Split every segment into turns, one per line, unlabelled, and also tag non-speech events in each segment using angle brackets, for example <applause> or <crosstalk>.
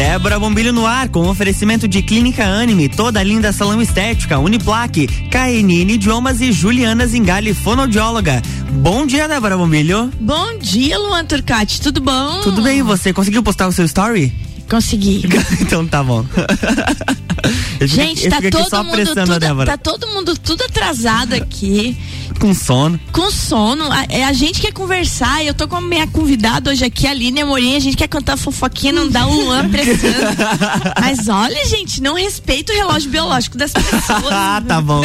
Débora Bombilho no ar, com oferecimento de Clínica Anime, toda linda salão estética, Uniplaque, KNN Idiomas e Juliana Zingali, fonoaudióloga. Bom dia, Débora Bombilho.
Bom dia, Luan Turcati, tudo bom?
Tudo bem, você conseguiu postar o seu story?
Consegui. <laughs>
então tá bom.
Gente, tá todo mundo tudo, tá todo mundo tudo atrasado aqui.
Com sono.
Com sono. A, é, a gente quer conversar. Eu tô com a minha convidada hoje aqui, a Aline Amorim. A gente quer cantar fofoquinha, não dá o Luan pressando. <laughs> Mas olha, gente, não respeita o relógio biológico das pessoas. <laughs>
ah, tá bom.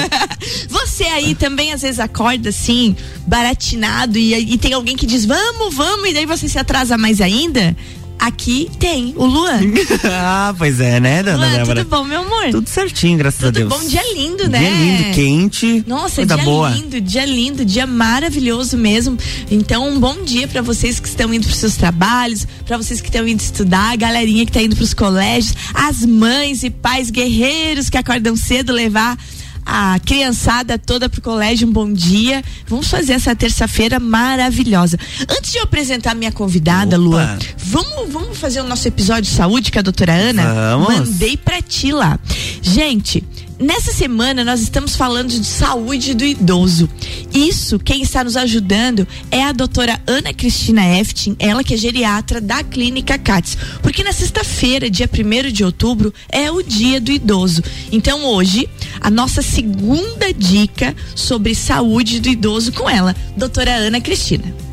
Você aí também às vezes acorda assim, baratinado, e, e tem alguém que diz, vamos, vamos, e daí você se atrasa mais ainda? Aqui tem o Luan. <laughs>
ah, pois é, né, dona
Luan, Débora? Tudo bom, meu amor?
Tudo certinho, graças
tudo
a Deus.
Tudo bom, dia lindo, né?
Dia lindo, quente.
Nossa,
coisa
dia
boa.
lindo, dia lindo, dia maravilhoso mesmo. Então, um bom dia para vocês que estão indo para seus trabalhos, para vocês que estão indo estudar, a galerinha que tá indo para os colégios, as mães e pais guerreiros que acordam cedo levar a criançada toda pro colégio, um bom dia. Vamos fazer essa terça-feira maravilhosa. Antes de eu apresentar minha convidada, Opa. Lua, vamos, vamos fazer o nosso episódio de saúde com a doutora Ana?
Vamos.
Mandei pra ti lá. Gente, Nessa semana nós estamos falando de saúde do idoso. Isso, quem está nos ajudando é a doutora Ana Cristina Eftin, ela que é geriatra da Clínica CATS. Porque na sexta-feira, dia 1 de outubro, é o dia do idoso. Então hoje, a nossa segunda dica sobre saúde do idoso com ela, doutora Ana Cristina.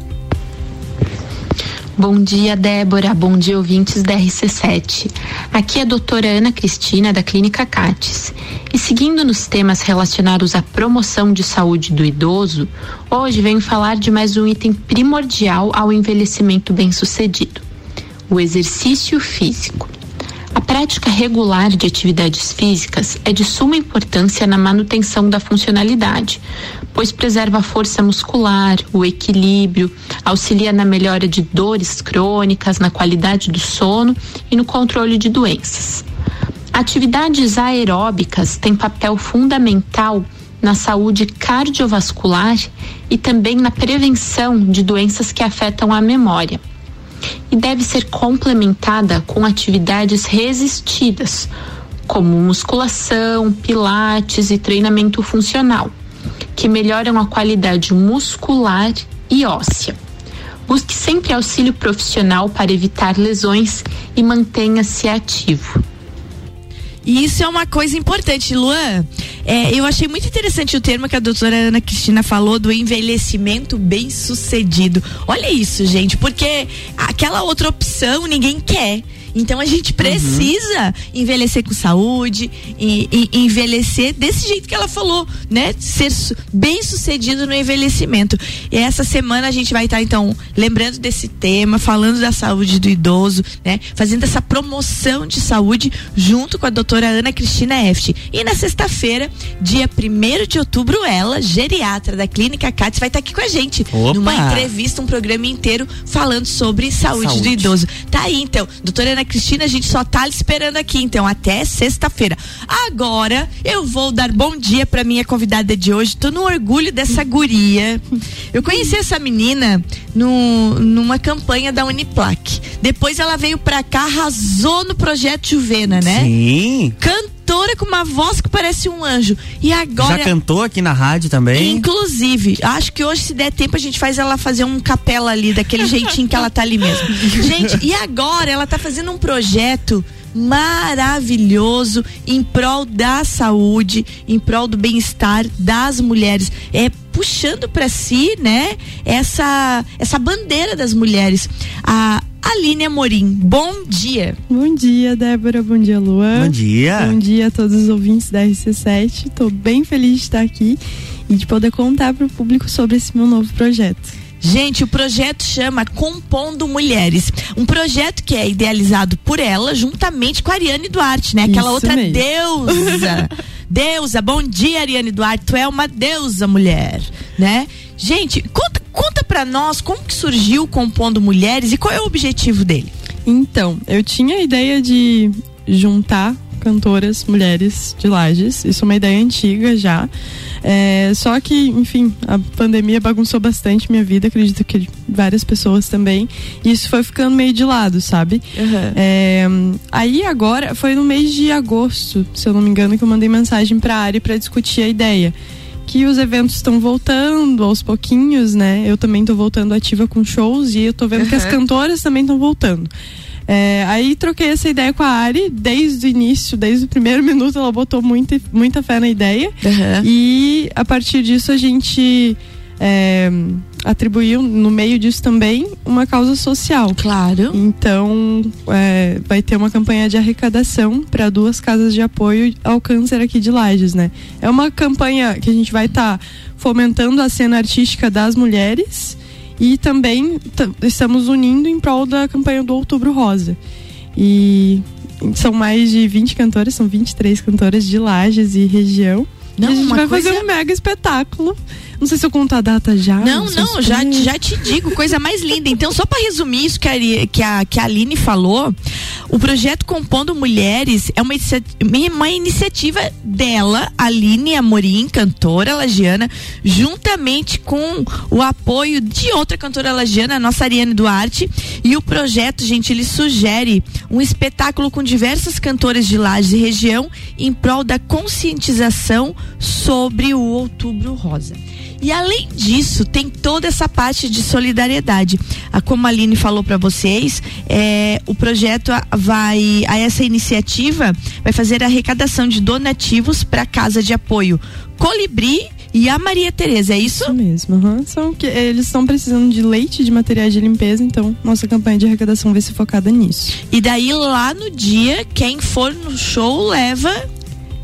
Bom dia, Débora. Bom dia, ouvintes da RC7. Aqui é a doutora Ana Cristina, da Clínica CATES. E seguindo nos temas relacionados à promoção de saúde do idoso, hoje venho falar de mais um item primordial ao envelhecimento bem-sucedido: o exercício físico. A prática regular de atividades físicas é de suma importância na manutenção da funcionalidade, pois preserva a força muscular, o equilíbrio, auxilia na melhora de dores crônicas, na qualidade do sono e no controle de doenças. Atividades aeróbicas têm papel fundamental na saúde cardiovascular e também na prevenção de doenças que afetam a memória. E deve ser complementada com atividades resistidas, como musculação, pilates e treinamento funcional que melhoram a qualidade muscular e óssea. Busque sempre auxílio profissional para evitar lesões e mantenha-se ativo.
E isso é uma coisa importante, Luan. É, eu achei muito interessante o termo que a doutora Ana Cristina falou do envelhecimento bem sucedido. Olha isso, gente, porque aquela outra opção ninguém quer. Então a gente precisa uhum. envelhecer com saúde e, e, envelhecer desse jeito que ela falou, né? Ser bem sucedido no envelhecimento. E essa semana a gente vai estar tá, então lembrando desse tema, falando da saúde do idoso, né? Fazendo essa promoção de saúde junto com a doutora Ana Cristina Eft. E na sexta-feira, dia 1 de outubro, ela, geriatra da Clínica CATS, vai estar tá aqui com a gente.
Opa.
Numa entrevista, um programa inteiro falando sobre saúde, saúde. do idoso. Tá aí então, doutora Ana Cristina, a gente só tá esperando aqui, então, até sexta-feira. Agora, eu vou dar bom dia para minha convidada de hoje. Tô no orgulho dessa guria. Eu conheci essa menina no, numa campanha da Uniplac. Depois ela veio pra cá, arrasou no projeto Juvena, né?
Sim.
Cantora com uma voz que parece um anjo. E agora.
Já cantou aqui na rádio também?
Inclusive, acho que hoje, se der tempo, a gente faz ela fazer um capela ali, daquele jeitinho que ela tá ali mesmo. <laughs> Gente, e agora ela tá fazendo um projeto maravilhoso em prol da saúde, em prol do bem-estar das mulheres. É puxando para si, né, essa essa bandeira das mulheres. A Aline Amorim, bom dia.
Bom dia, Débora. Bom dia, Luan.
Bom dia.
Bom dia a todos os ouvintes da RC7. Estou bem feliz de estar aqui e de poder contar para o público sobre esse meu novo projeto.
Gente, o projeto chama Compondo Mulheres. Um projeto que é idealizado por ela, juntamente com a Ariane Duarte, né? Aquela
Isso
outra
mesmo.
deusa. <laughs> deusa, bom dia, Ariane Duarte. Tu é uma deusa, mulher, né? Gente, conta, conta pra nós como que surgiu o Compondo Mulheres e qual é o objetivo dele.
Então, eu tinha a ideia de juntar cantoras mulheres de Lages. Isso é uma ideia antiga já. É, só que, enfim, a pandemia bagunçou bastante minha vida, acredito que várias pessoas também. E isso foi ficando meio de lado, sabe?
Uhum.
É, aí agora, foi no mês de agosto, se eu não me engano, que eu mandei mensagem pra área para discutir a ideia que os eventos estão voltando aos pouquinhos, né? Eu também tô voltando ativa com shows e eu tô vendo uhum. que as cantoras também estão voltando. É, aí troquei essa ideia com a Ari desde o início, desde o primeiro <laughs> minuto, ela botou muita, muita fé na ideia.
Uhum.
E a partir disso a gente é, atribuiu no meio disso também uma causa social.
Claro.
Então é, vai ter uma campanha de arrecadação para duas casas de apoio ao câncer aqui de Lages, né? É uma campanha que a gente vai estar tá fomentando a cena artística das mulheres e também estamos unindo em prol da campanha do Outubro Rosa. E são mais de 20 cantoras, são 23 cantoras de Lages e região.
Não,
a gente vai
coisa...
fazer um mega espetáculo não sei se eu conto a data já.
Não, não, já, já te digo, coisa mais linda. Então, só para resumir isso que a, que, a, que a Aline falou, o projeto Compondo Mulheres é uma, uma iniciativa dela, Aline Amorim, cantora lagiana, juntamente com o apoio de outra cantora lagiana, a nossa Ariane Duarte. E o projeto, gente, ele sugere um espetáculo com diversas cantoras de Lages e região em prol da conscientização sobre o Outubro Rosa. E além disso, tem toda essa parte de solidariedade. A, como a Aline falou para vocês, é, o projeto vai, a essa iniciativa vai fazer a arrecadação de donativos para a casa de apoio Colibri e a Maria Tereza, é isso?
Isso mesmo. Uhum. São que eles estão precisando de leite, de materiais de limpeza, então nossa campanha de arrecadação vai ser focada nisso.
E daí lá no dia, quem for no show leva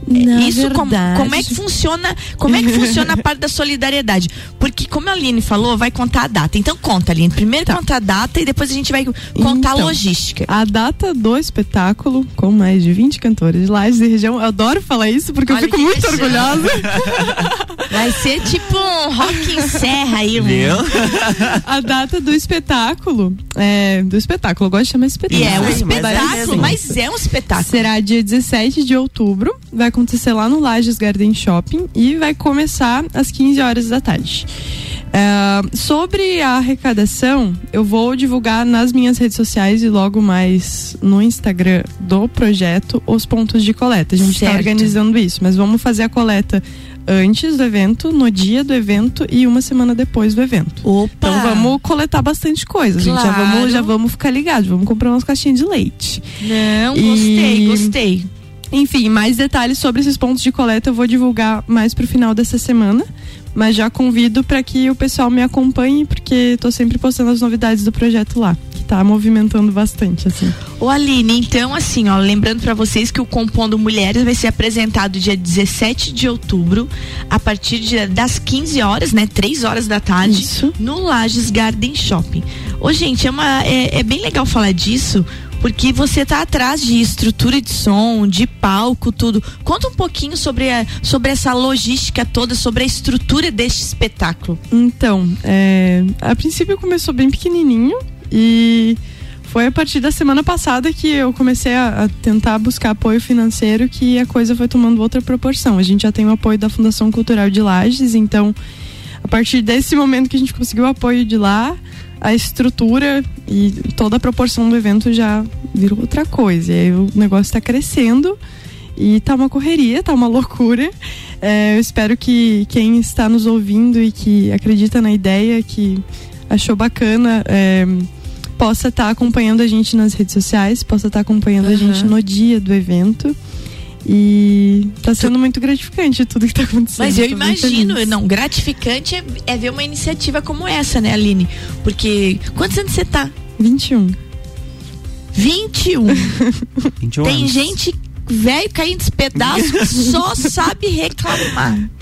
na
Isso
verdade...
como, como, é que funciona? Como é que funciona a <laughs> parte da solidariedade? Porque como a Aline falou, vai contar a data. Então conta, Aline. Primeiro tá. conta a data e depois a gente vai contar então, a logística.
A data do espetáculo, com mais de 20 cantores de Lages e região. Eu adoro falar isso porque Olha eu fico muito orgulhosa. <laughs>
Vai ser tipo um rock em serra aí,
Viu?
A data do espetáculo, é, do espetáculo, eu gosto de chamar espetáculo.
E é um espetáculo, mas é um espetáculo.
Será dia 17 de outubro, vai acontecer lá no Lages Garden Shopping e vai começar às 15 horas da tarde. Uh, sobre a arrecadação, eu vou divulgar nas minhas redes sociais e logo mais no Instagram do projeto os pontos de coleta. A gente está organizando isso, mas vamos fazer a coleta antes do evento, no dia do evento e uma semana depois do evento.
Opa.
Então vamos coletar bastante coisa, claro. gente. Já vamos, já vamos ficar ligados, vamos comprar umas caixinhas de leite.
Não, e... gostei, gostei.
Enfim, mais detalhes sobre esses pontos de coleta eu vou divulgar mais pro final dessa semana. Mas já convido para que o pessoal me acompanhe, porque estou sempre postando as novidades do projeto lá, que está movimentando bastante, assim.
Ô Aline, então assim, ó, lembrando para vocês que o Compondo Mulheres vai ser apresentado dia 17 de outubro, a partir de, das 15 horas, né? 3 horas da tarde,
Isso.
no Lages Garden Shopping. Ô, gente, é, uma, é, é bem legal falar disso, porque você está atrás de estrutura de som, de palco, tudo. Conta um pouquinho sobre, a, sobre essa logística toda, sobre a estrutura deste espetáculo.
Então, é, a princípio começou bem pequenininho e foi a partir da semana passada que eu comecei a, a, tentar buscar apoio financeiro que a coisa foi tomando outra proporção. A gente já tem o apoio da Fundação Cultural de Lages, então a partir desse momento que a gente conseguiu o apoio de lá, a estrutura e toda a proporção do evento já virou outra coisa. E aí o negócio está crescendo e tá uma correria, tá uma loucura. É, eu espero que quem está nos ouvindo e que acredita na ideia, que achou bacana, é, possa estar tá acompanhando a gente nas redes sociais, possa estar tá acompanhando uhum. a gente no dia do evento. E tá sendo muito gratificante tudo que tá acontecendo.
Mas eu imagino, não, gratificante é, é, ver uma iniciativa como essa, né, Aline? Porque quantos anos você tá?
21.
21.
21
Tem
anos.
gente velho caindo de pedaços que só sabe reclamar. <laughs>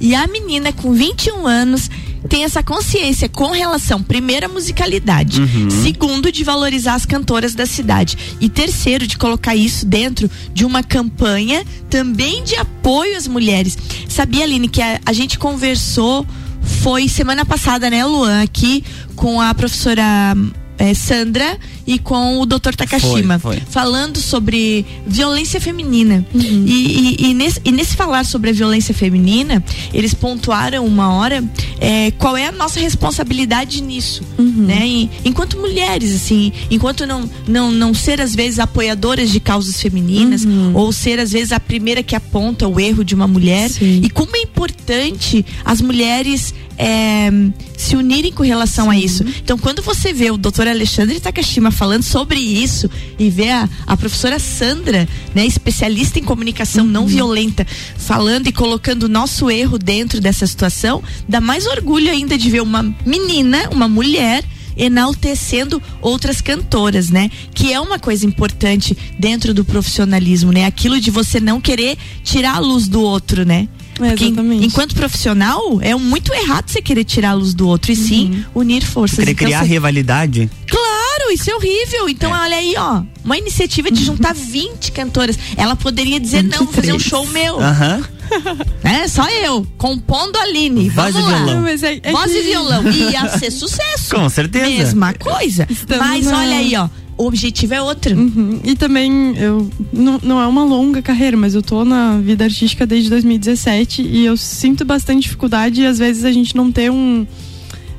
E a menina com 21 anos tem essa consciência com relação, primeiro, à musicalidade,
uhum.
segundo, de valorizar as cantoras da cidade, e terceiro, de colocar isso dentro de uma campanha também de apoio às mulheres. Sabia, Aline, que a, a gente conversou, foi semana passada, né, Luan, aqui com a professora é, Sandra e com o Dr. Takashima,
Foi, foi.
falando sobre violência feminina. E, e- e nesse, e nesse falar sobre a violência feminina, eles pontuaram uma hora é, qual é a nossa responsabilidade nisso, né? E, enquanto mulheres, assim, enquanto não, não, não ser às vezes apoiadoras de causas femininas ou ser às vezes a primeira que aponta o erro de uma mulher
Sim.
e como é importante as mulheres é, se unirem com relação a isso. Então, quando você vê o doutor Alexandre Takashima falando sobre isso e vê a, a professora Sandra, né, especialista em comunicação não violenta, falando e colocando o nosso erro dentro dessa situação, dá mais orgulho ainda de ver uma menina, uma mulher enaltecendo outras cantoras, né? Que é uma coisa importante dentro do profissionalismo, né? Aquilo de você não querer tirar a luz do outro, né?
É,
Porque en-
exatamente.
enquanto profissional, é muito errado você querer tirar a luz do outro, e sim unir forças.
Querer
Então,
criar
você-
rivalidade.
Claro, isso é horrível. Então, olha aí, ó. Uma iniciativa de juntar 20 cantoras. Ela poderia dizer, não, vou fazer um
23.
show meu.
Aham. <laughs>
Né? Só eu, compondo a Aline.
Voz
Vamos
e
lá.
violão.
Não, mas é, é
Voz
que-
e violão. Ia <laughs> ser sucesso.
Com certeza.
Mesma coisa.
Estamos
Mas
na-
olha aí, ó. O objetivo é outro.
Uhum. E também, eu não, não é uma longa carreira, mas eu tô na vida artística desde 2017 e eu sinto bastante dificuldade e às vezes a gente não ter um.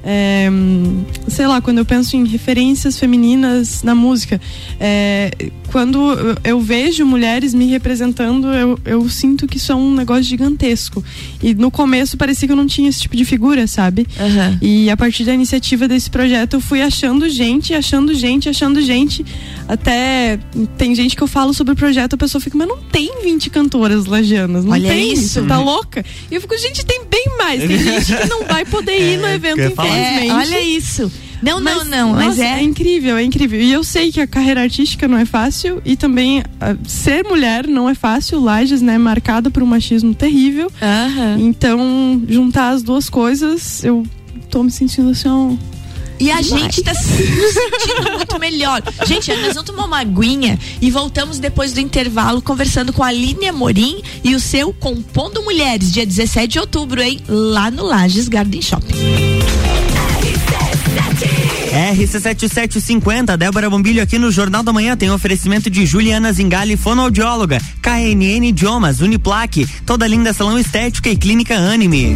É, sei lá, quando eu penso em referências femininas na música, é, quando eu- vejo mulheres me representando, eu, eu sinto que isso é um negócio gigantesco. E no começo parecia que eu não tinha esse tipo de figura, sabe?
Aham.
E a partir da iniciativa desse projeto, eu fui achando gente, achando gente, achando gente. Até tem gente que eu falo sobre o projeto, a pessoa fica, mas não tem 20 cantoras lagianas. Não
Olha
tem
isso.
Você tá louca? E eu fico, gente, tem bem mais. Tem <laughs> gente que não vai poder ir no
É,
evento,
falar.
infelizmente.
É, olha isso. Não, não, não. Mas
nossa,
é.
incrível, é incrível. E eu sei que a carreira artística não é fácil e também ah, ser mulher não é fácil. Lages, né, marcada por um machismo terrível.
Aham.
Então, juntar as duas coisas, eu tô me sentindo assim, ó,
E a gente tá se sentindo muito melhor. Gente, nós vamos tomar uma aguinha e voltamos depois do intervalo conversando com a Aline Amorim e o seu Compondo Mulheres, dia 17 de outubro, hein? Lá no Lages Garden Shopping.
RC7750, Débora Bombilho aqui no Jornal da Manhã tem oferecimento de Juliana Zingali, fonoaudióloga, KNN Idiomas, Uniplaque, toda linda salão estética e clínica Anime.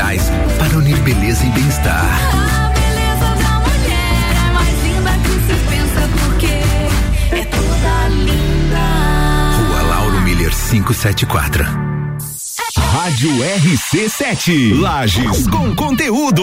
essenciais para unir beleza e bem-estar.
A beleza da mulher é mais linda que se pensa porque é toda linda.
Rua Lauro Miller 574.
Rádio RC7. Lages com conteúdo.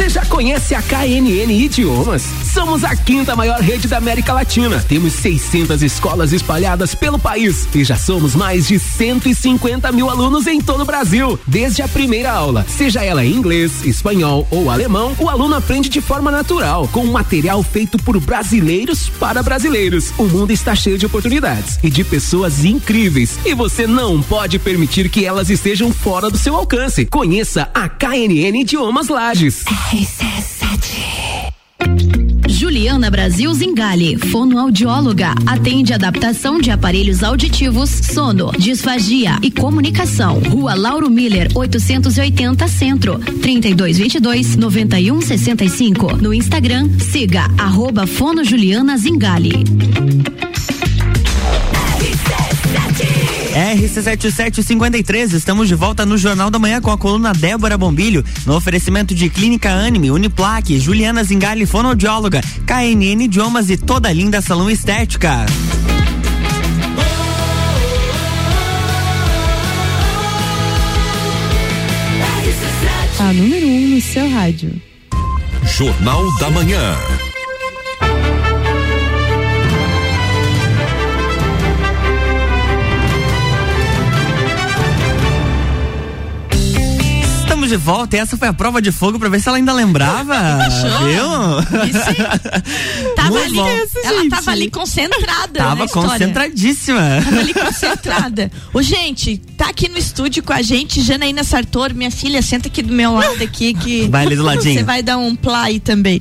Você já conhece a KNN Idiomas? Somos a quinta maior rede da América Latina. Temos 600 escolas espalhadas pelo país e já somos mais de 150 mil alunos em todo o Brasil. Desde a primeira aula, seja ela em inglês, espanhol ou alemão, o aluno aprende de forma natural, com material feito por brasileiros para brasileiros. O mundo está cheio de oportunidades e de pessoas incríveis e você não pode permitir que elas estejam fora do seu alcance. Conheça a KNN Idiomas Lages.
RC7
Juliana Brasil Zingale, fonoaudióloga, atende adaptação de aparelhos auditivos, sono, disfagia e comunicação. Rua Lauro Miller, 880 Centro, 3222 9165. No Instagram, siga arroba Fono Juliana Zingale.
RC7753, estamos de volta no Jornal da Manhã com a coluna Débora Bombilho, no oferecimento de Clínica Anime, Uniplaque, Juliana Zingali, fonoaudióloga, KNN Idiomas e toda linda salão estética.
A número 1 um no seu rádio.
Jornal da Manhã.
De volta e essa foi a prova de fogo pra ver se ela ainda lembrava. <laughs> Viu?
Tava
Muito
ali,
bom.
ela tava ali concentrada.
Tava concentradíssima.
Tava ali concentrada. Ô, gente, tá aqui no estúdio com a gente, Janaína Sartor, minha filha, senta aqui do meu lado aqui que.
Vai ali do ladinho.
Você vai dar um play também.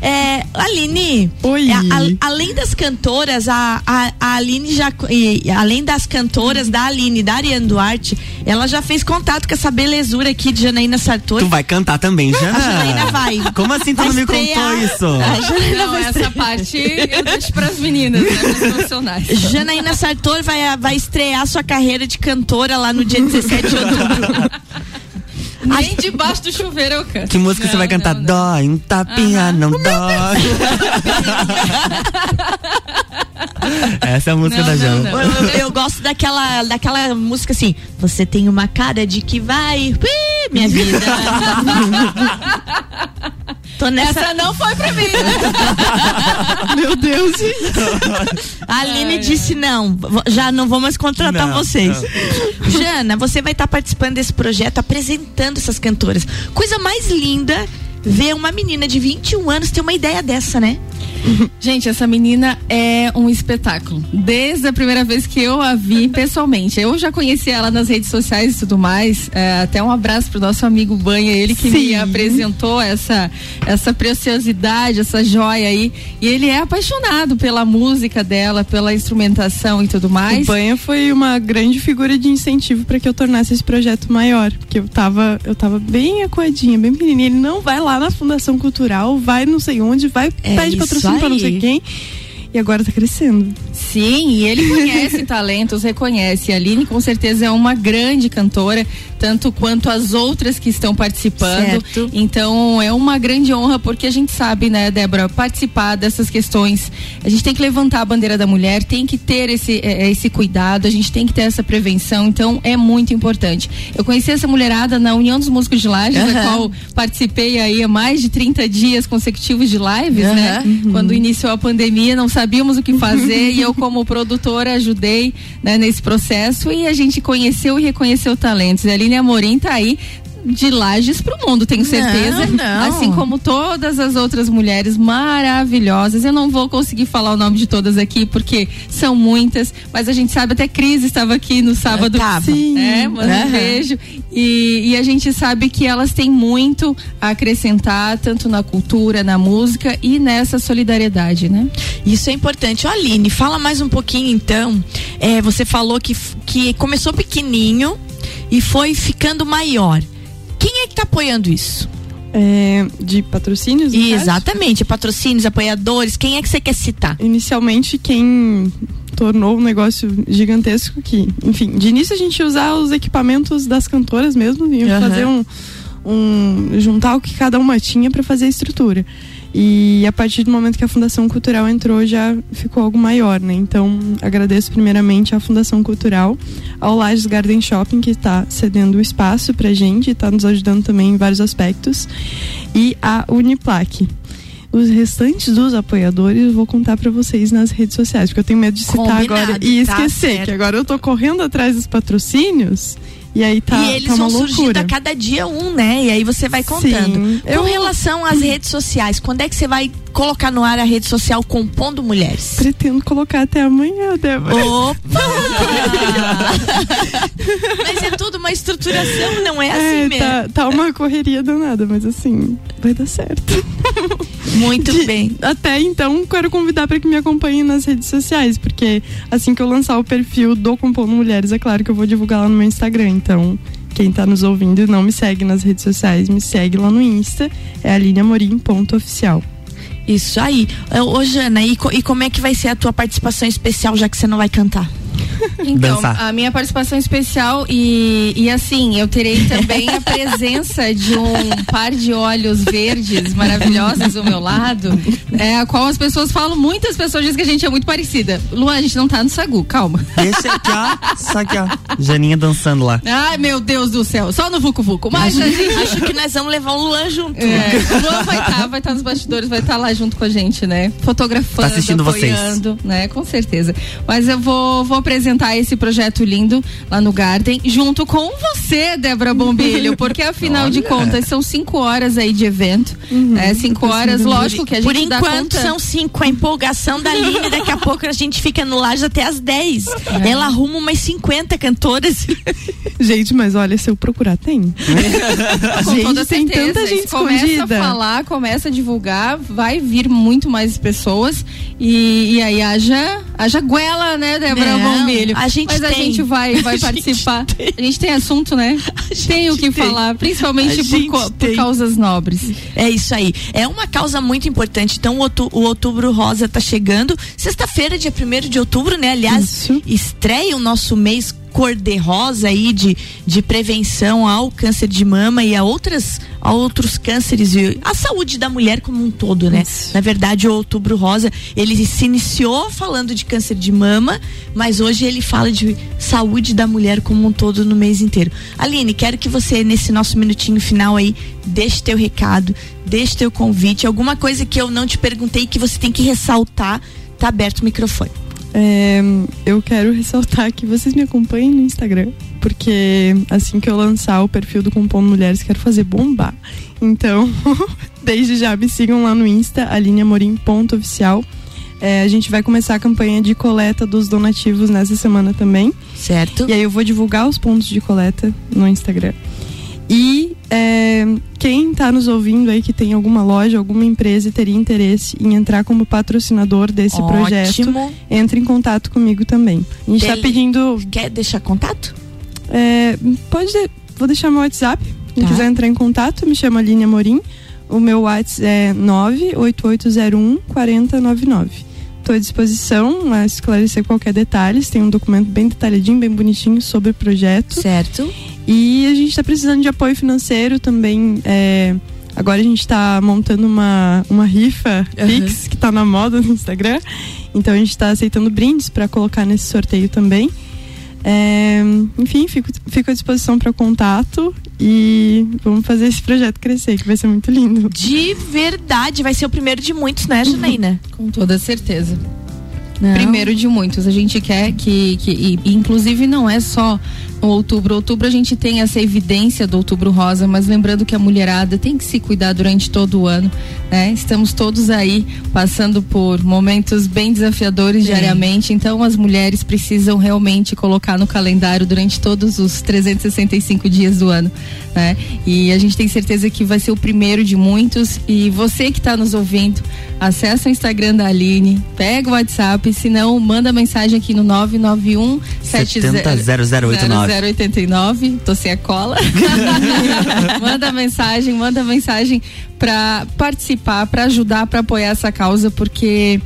É, Aline,
Oi.
é, a- além das cantoras, a, a, a Aline já. e, além das cantoras da Aline, da Ariane Duarte, ela já fez contato com essa belezura aqui de Janaína Sartor.
Tu vai cantar também, já?
A Janaína vai.
Como assim tu
Vai
não me
estrear.
contou isso?
A Janaína
Não,
vai
essa
estrear.
parte eu deixo pras meninas, né? Profissionais.
Janaína Sartor vai, vai estrear sua carreira de cantora lá no dia 17 de outubro. <laughs>
Nem debaixo do chuveiro eu canto.
Que música
Não,
você vai cantar?
não, não.
Dói, um tapinha, não dói. <laughs> Essa é a música
Não,
da Jana.
eu- eu gosto daquela, daquela música assim. Você tem uma cara de que vai. Ui, minha vida. <laughs> Tô nessa.
Essa não foi pra mim. <laughs>
Meu Deus. <laughs>
A Aline disse não, já não vou mais contratar
Não,
vocês. <laughs> Jana, você vai estar participando desse projeto, apresentando essas cantoras. Coisa mais linda ver uma menina de 21 anos ter uma ideia dessa, né? <laughs>
Gente, essa menina é um espetáculo. Desde a primeira vez que eu a vi <laughs> pessoalmente. Eu já conheci ela nas redes sociais e tudo mais. É, até um abraço pro nosso amigo Banha, ele que me
Sim.
apresentou essa, essa preciosidade, essa joia aí. E ele é apaixonado pela música dela, pela instrumentação e tudo mais.
O Banha foi uma grande figura de incentivo para que eu tornasse esse projeto maior, porque eu tava, eu tava bem acuadinha, bem pequenininha. Ele não vai lá na Fundação Cultural, vai não sei onde, vai
É
pede patrocínio para não sei quem. E agora tá crescendo.
Sim, e ele conhece <laughs> talentos, reconhece. A Aline com certeza é uma grande cantora, tanto quanto as outras que estão participando.
Certo.
Então é uma grande honra, porque a gente sabe, né, Débora, participar dessas questões. A gente tem que levantar a bandeira da mulher, tem que ter esse, eh, esse cuidado, a gente tem que ter essa prevenção. Então é muito importante. Eu conheci essa mulherada na União dos Músicos de Lages, da
Aham.
qual participei aí há mais de 30 dias consecutivos de lives, né? Quando iniciou a pandemia, não sabíamos o que fazer e eu, como produtora, ajudei né, nesse processo e a gente conheceu e reconheceu talentos. A Aline Amorim tá aí de Lages pro mundo, tenho certeza.
não.
Assim como todas as outras mulheres maravilhosas. Eu não vou conseguir falar o nome de todas aqui porque são muitas, mas a gente sabe até Cris estava aqui no sábado.
Sim.
É, manda um
Aham.
beijo. E, e a gente sabe que elas têm muito a acrescentar, tanto na cultura, na música e nessa solidariedade, né?
Isso é importante. Ô, Aline, fala mais um pouquinho então. É, você falou que, que começou pequenininho e foi ficando maior. Quem é que tá apoiando isso?
É, de patrocínios? no caso?
Exatamente, patrocínios, apoiadores, quem é que você quer citar?
Inicialmente, quem tornou um negócio gigantesco que, enfim, de início a gente ia usar os equipamentos das cantoras mesmo, e
Aham.
fazer um, um juntar o que cada uma tinha para fazer a estrutura. E a partir do momento que a Fundação Cultural entrou, já ficou algo maior, né? Então, agradeço primeiramente à Fundação Cultural, ao Lages Garden Shopping, que está cedendo o espaço pra gente, está nos ajudando também em vários aspectos, e a Uniplaque. Os restantes dos apoiadores eu vou contar pra vocês nas redes sociais, porque eu tenho medo de citar
Combinado,
agora e
tá
esquecer,
certo.
que agora eu tô correndo atrás dos patrocínios e aí tá,
e eles
tá uma
vão surgindo
loucura.
a cada dia um, né? E aí você vai contando.
Sim.
Com
Eu-
relação às redes sociais, quando é que você vai colocar no ar a rede social Compondo Mulheres?
Pretendo colocar até amanhã, Débora.
Opa! <laughs> Mas é tudo, uma estruturação, não é assim
É,
mesmo.
tá, tá uma correria danada, mas assim, vai dar certo.
Muito
De-
bem.
Até então, quero convidar para que me acompanhem nas redes sociais, porque assim que eu lançar o perfil do Compondo Mulheres, é claro que eu vou divulgar lá no meu Instagram. Então, quem tá nos ouvindo e não me segue nas redes sociais, me segue lá no Insta, é alineamorim.oficial.
Isso aí. Ô, Jana, e, co- e como é que vai ser a tua participação especial, já que você não vai cantar? <laughs>
Então,
Dançar.
a minha participação especial e, e assim, eu terei também a presença de um par de olhos verdes maravilhosos ao meu lado, é, a qual as pessoas falam, muitas pessoas dizem que a gente é muito parecida. Luan, a gente não tá no sagu, calma.
Deixa aqui, ó. Só aqui, ó. Janinha dançando lá.
Ai, meu Deus do céu, só no Vucu Vucu. Mas a gente
Acho que nós vamos levar o Luan junto.
É, o Luan vai estar, vai estar nos bastidores, vai estar lá junto com a gente, né? Fotografando,
Tá assistindo vocês.
apoiando, né? Com certeza. Mas eu vou, vou apresentar esse projeto lindo lá no Garden, junto com você, Débora Bombilho, porque afinal de
Olha.
contas são cinco horas aí de evento, né? Cinco horas, lógico que a gente
Por
dá
enquanto
conta.
são cinco. A empolgação da Aline, <laughs> daqui a pouco a gente fica no laje até as 10.
É.
Ela arruma umas 50 cantoras. <laughs>
Gente, mas olha, se eu procurar, tem. <laughs>
Com
Gente,
toda
tem
certeza.
tanta gente
começa
escondida.
a falar, começa a divulgar, vai vir muito mais pessoas e, e aí haja, haja goela, né, Débora
Não,
Bombilho?
a gente
Mas a
tem.
gente vai, vai <laughs>
A gente
participar. A gente tem assunto, né? Tem o que
tem.
falar,
A
principalmente por,
gente
por causas nobres.
É isso aí. É uma causa muito importante. Então, o, outu- o outubro rosa tá chegando. Sexta-feira, dia 1 de outubro, né? Aliás,
Isso.
estreia o nosso mês cor-de-rosa aí de, de prevenção ao câncer de mama e a outras a outros cânceres e a saúde da mulher como um todo, né?
Isso.
Na verdade, o outubro rosa, ele se iniciou falando de câncer de mama, mas hoje ele fala de saúde da mulher como um todo no mês inteiro. Aline, quero que você nesse nosso minutinho final aí deixe teu recado, deixe teu convite, alguma coisa que eu não te perguntei que você tem que ressaltar, tá aberto o microfone.
É, eu quero ressaltar que vocês me acompanhem no Instagram, porque assim que eu lançar o perfil do Compondo Mulheres, quero fazer bombar. Então, <laughs> desde já me sigam lá no Insta, alineamorim.oficial. É, a gente vai começar a campanha de coleta dos donativos nessa semana também.
Certo?
E aí eu vou divulgar os pontos de coleta no Instagram. E é, quem está nos ouvindo aí que tem alguma loja, alguma empresa e teria interesse em entrar como patrocinador desse projeto,
Ótimo.
entre em contato comigo também. A gente está pedindo.
Quer deixar contato?
é, pode. de- vou deixar meu WhatsApp. Quem
Tá.
quiser entrar em contato, me chama Aline Amorim. O meu WhatsApp é 98801 4099. Estou à disposição a esclarecer qualquer detalhe. Tem um documento bem detalhadinho, bem bonitinho sobre o projeto.
Certo.
E a gente está precisando de apoio financeiro também. é, agora a gente está montando uma, uma rifa
Uhum.
Pix, que está na moda no Instagram. Então a gente está aceitando brindes para colocar nesse sorteio também. É, enfim, fico, fico à disposição para contato e vamos fazer esse projeto crescer, que vai ser muito lindo.
De verdade, vai ser o primeiro de muitos, né, Janaína?
Com toda certeza.
Não.
Primeiro de muitos. A gente quer que. que e, inclusive, não é só no outubro. Outubro a gente tem essa evidência do outubro rosa, mas lembrando que a mulherada tem que se cuidar durante todo o ano. Né? Estamos todos aí passando por momentos bem desafiadores
Sim.
diariamente. Então, as mulheres precisam realmente colocar no calendário durante todos os 365 dias do ano. Né? E a gente tem certeza que vai ser o primeiro de muitos. E você que está nos ouvindo, acessa o Instagram da Aline, pega o WhatsApp, se não, manda mensagem aqui no 991
700089.
0089, tô sem a cola. <laughs> manda mensagem, manda mensagem para participar, para ajudar, para apoiar essa causa, porque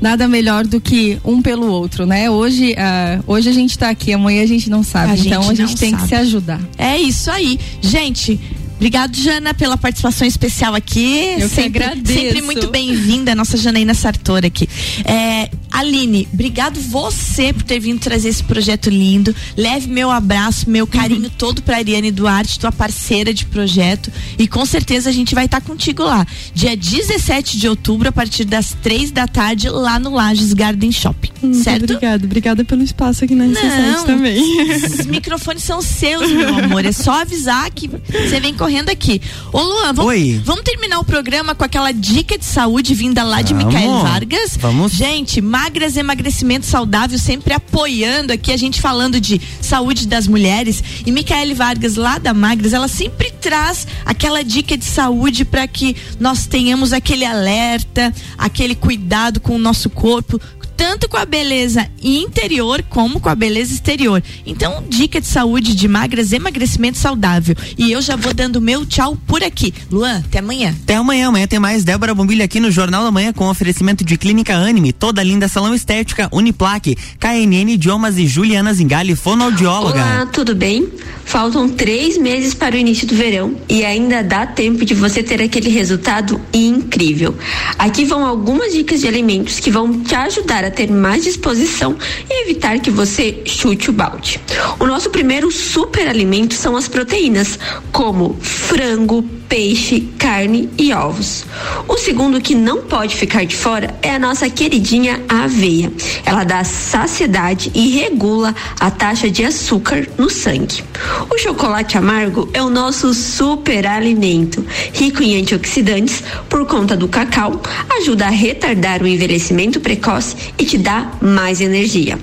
nada melhor do que um pelo outro, né? Hoje, ah, hoje a gente tá aqui, amanhã a gente não sabe,
A gente
então a
não
gente tem
sabe.
que se ajudar.
É isso aí. Gente, obrigado, Jana, pela participação especial aqui.
Eu que
sempre,
agradeço.
Sempre muito bem-vinda, nossa Janaína Sartor aqui. É, Aline, obrigado você por ter vindo trazer esse projeto lindo. Leve meu abraço, meu carinho todo pra Ariane Duarte, tua parceira de projeto. E com certeza a gente vai estar contigo lá. Dia 17 de outubro, a partir das três da tarde, lá no Lages Garden Shopping.
Muito
certo?
obrigada. Obrigada pelo espaço aqui na
Não.
RC7 também. <laughs>
Os microfones são seus, meu amor. É só avisar que você vem correndo aqui. Ô, Luan, vamos,
Oi.
vamos terminar o programa com aquela dica de saúde vinda lá de
Vamos.
Micael Vargas.
Vamos.
Gente, Magras Emagrecimento Saudável, sempre apoiando aqui, a gente falando de saúde das mulheres. E Micaele Vargas, lá da Magras, ela sempre traz aquela dica de saúde para que nós tenhamos aquele alerta, aquele cuidado com o nosso corpo, tanto com a beleza interior como com a beleza exterior. Então, dica de saúde de magras, emagrecimento saudável. E eu já vou dando meu tchau por aqui. Luan, até amanhã.
Até amanhã, amanhã tem mais Débora Bombilho aqui no Jornal da Manhã com oferecimento de Clínica Anime, toda linda salão estética, Uniplaque, KNN Idiomas e Juliana Zingali, fonoaudióloga.
Olá, tudo bem? Faltam três meses para o início do verão e ainda dá tempo de você ter aquele resultado incrível. Aqui vão algumas dicas de alimentos que vão te ajudar a ter mais disposição e evitar que você chute o balde. O nosso primeiro super alimento são as proteínas, como frango, peixe, carne e ovos. O segundo que não pode ficar de fora é a nossa queridinha aveia. Ela dá saciedade e regula a taxa de açúcar no sangue. O chocolate amargo é o nosso super alimento, rico em antioxidantes por conta do cacau, ajuda a retardar o envelhecimento precoce e te dá mais energia.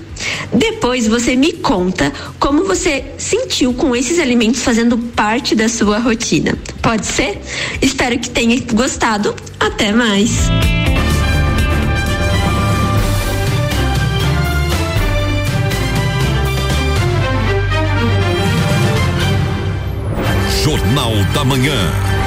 Depois você me conta como você sentiu com esses alimentos fazendo parte da sua rotina. Pode ser? Espero que tenha gostado. Até mais!
Jornal da Manhã.